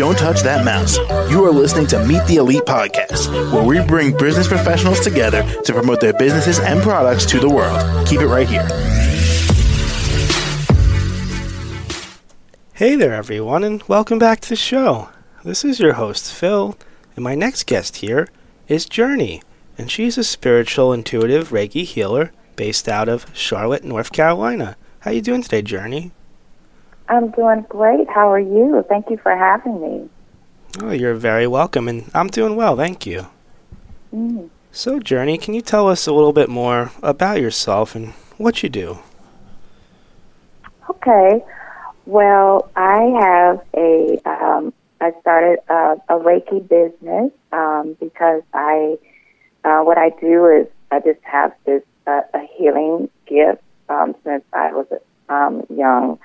Don't touch that mouse. You are listening to Meet the Elite Podcast, where we bring business professionals together to promote their businesses and products to the world. Keep it right here. Hey there, everyone, and welcome back to the show. This is your host, Phil, and my next guest here is Journee, and she's a spiritual, intuitive Reiki healer based out of Charlotte, North Carolina. How you doing today, Journee? I'm doing great. How are you? Thank you for having me. Oh, you're very welcome, and I'm doing well, thank you. Mm. So, Journee, can you tell us a little bit more about yourself and what you do? Okay. Well, I have a. Um, I started a, a Reiki business um, because I. Uh, what I do is I just have this uh, a healing gift um, since I was um, young.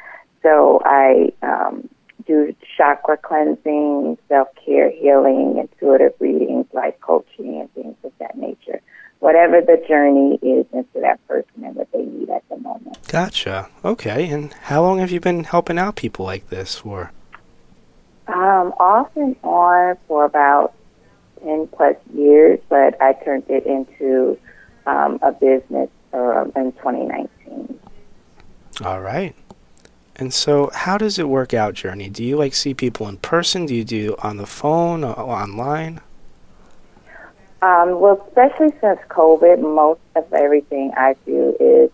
So I um, do chakra cleansing, self care healing, intuitive readings, life coaching, and things of that nature. Whatever the journey is into that person and what they need at the moment. Gotcha. Okay. And how long have you been helping out people like this for? Um, off and on for about 10 plus years, but I turned it into um, a business um, in 2019. All right. And so, how does it work out, Journee? Do you like see people in person? Do you do on the phone or online? Um, well, especially since COVID, most of everything I do is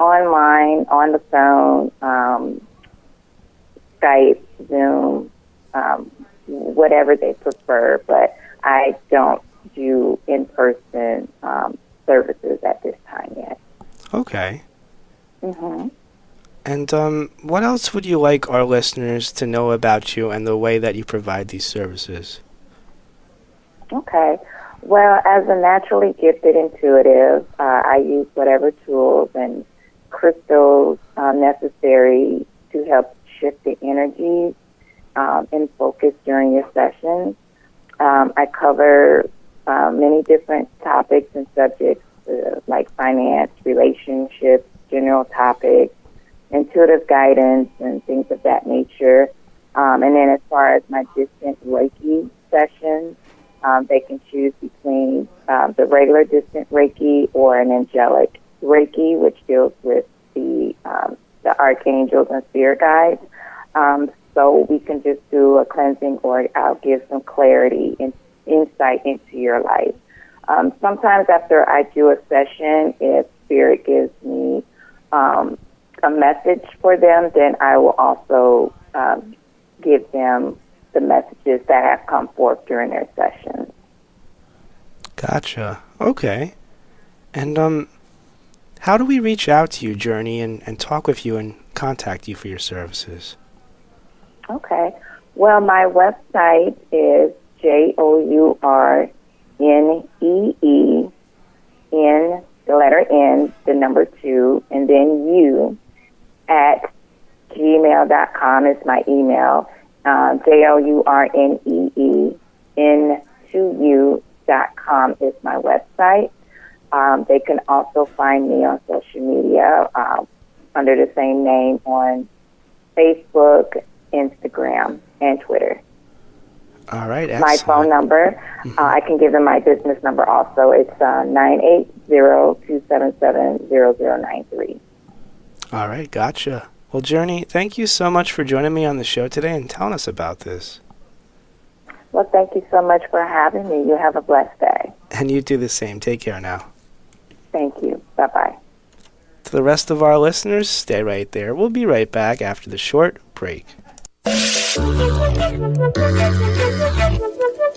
online, on the phone, um, Skype, Zoom, um, whatever they prefer. But I don't do in person um, services at this time yet. Okay. hmm And um, what else would you like our listeners to know about you and the way that you provide these services? Okay. Well, as a naturally gifted intuitive, uh, I use whatever tools and crystals uh, necessary to help shift the energies um, and focus during your sessions. Um, I cover uh, many different topics and subjects uh, like finance, relationships, general topics, intuitive guidance, and things of that nature. Um, and then as far as my distant Reiki sessions, um, they can choose between um, the regular distant Reiki or an angelic Reiki, which deals with the um, the archangels and spirit guides. Um, so we can just do a cleansing, or I'll give some clarity and insight into your life. Um, sometimes after I do a session, if spirit gives me um, a message for them, then I will also um, give them the messages that have come forth during their sessions. Gotcha. Okay. And um, how do we reach out to you, Journee, and, and talk with you and contact you for your services? Okay. Well, my website is J O U R N E E N, the letter N, the number two, and then U at gmail.com is my email. Uh, J O U R N E E N 2U dot com is my website. Um, they can also find me on social media uh, under the same name on Facebook, Instagram, and Twitter. All right. My phone number, uh, I can give them my business number also. It's uh, 980-277-0093. All right. Gotcha. Well, Journee, thank you so much for joining me on the show today and telling us about this. Well, thank you so much for having me. You have a blessed day. And you do the same. Take care now. Thank you. Bye-bye. To the rest of our listeners, stay right there. We'll be right back after the short break.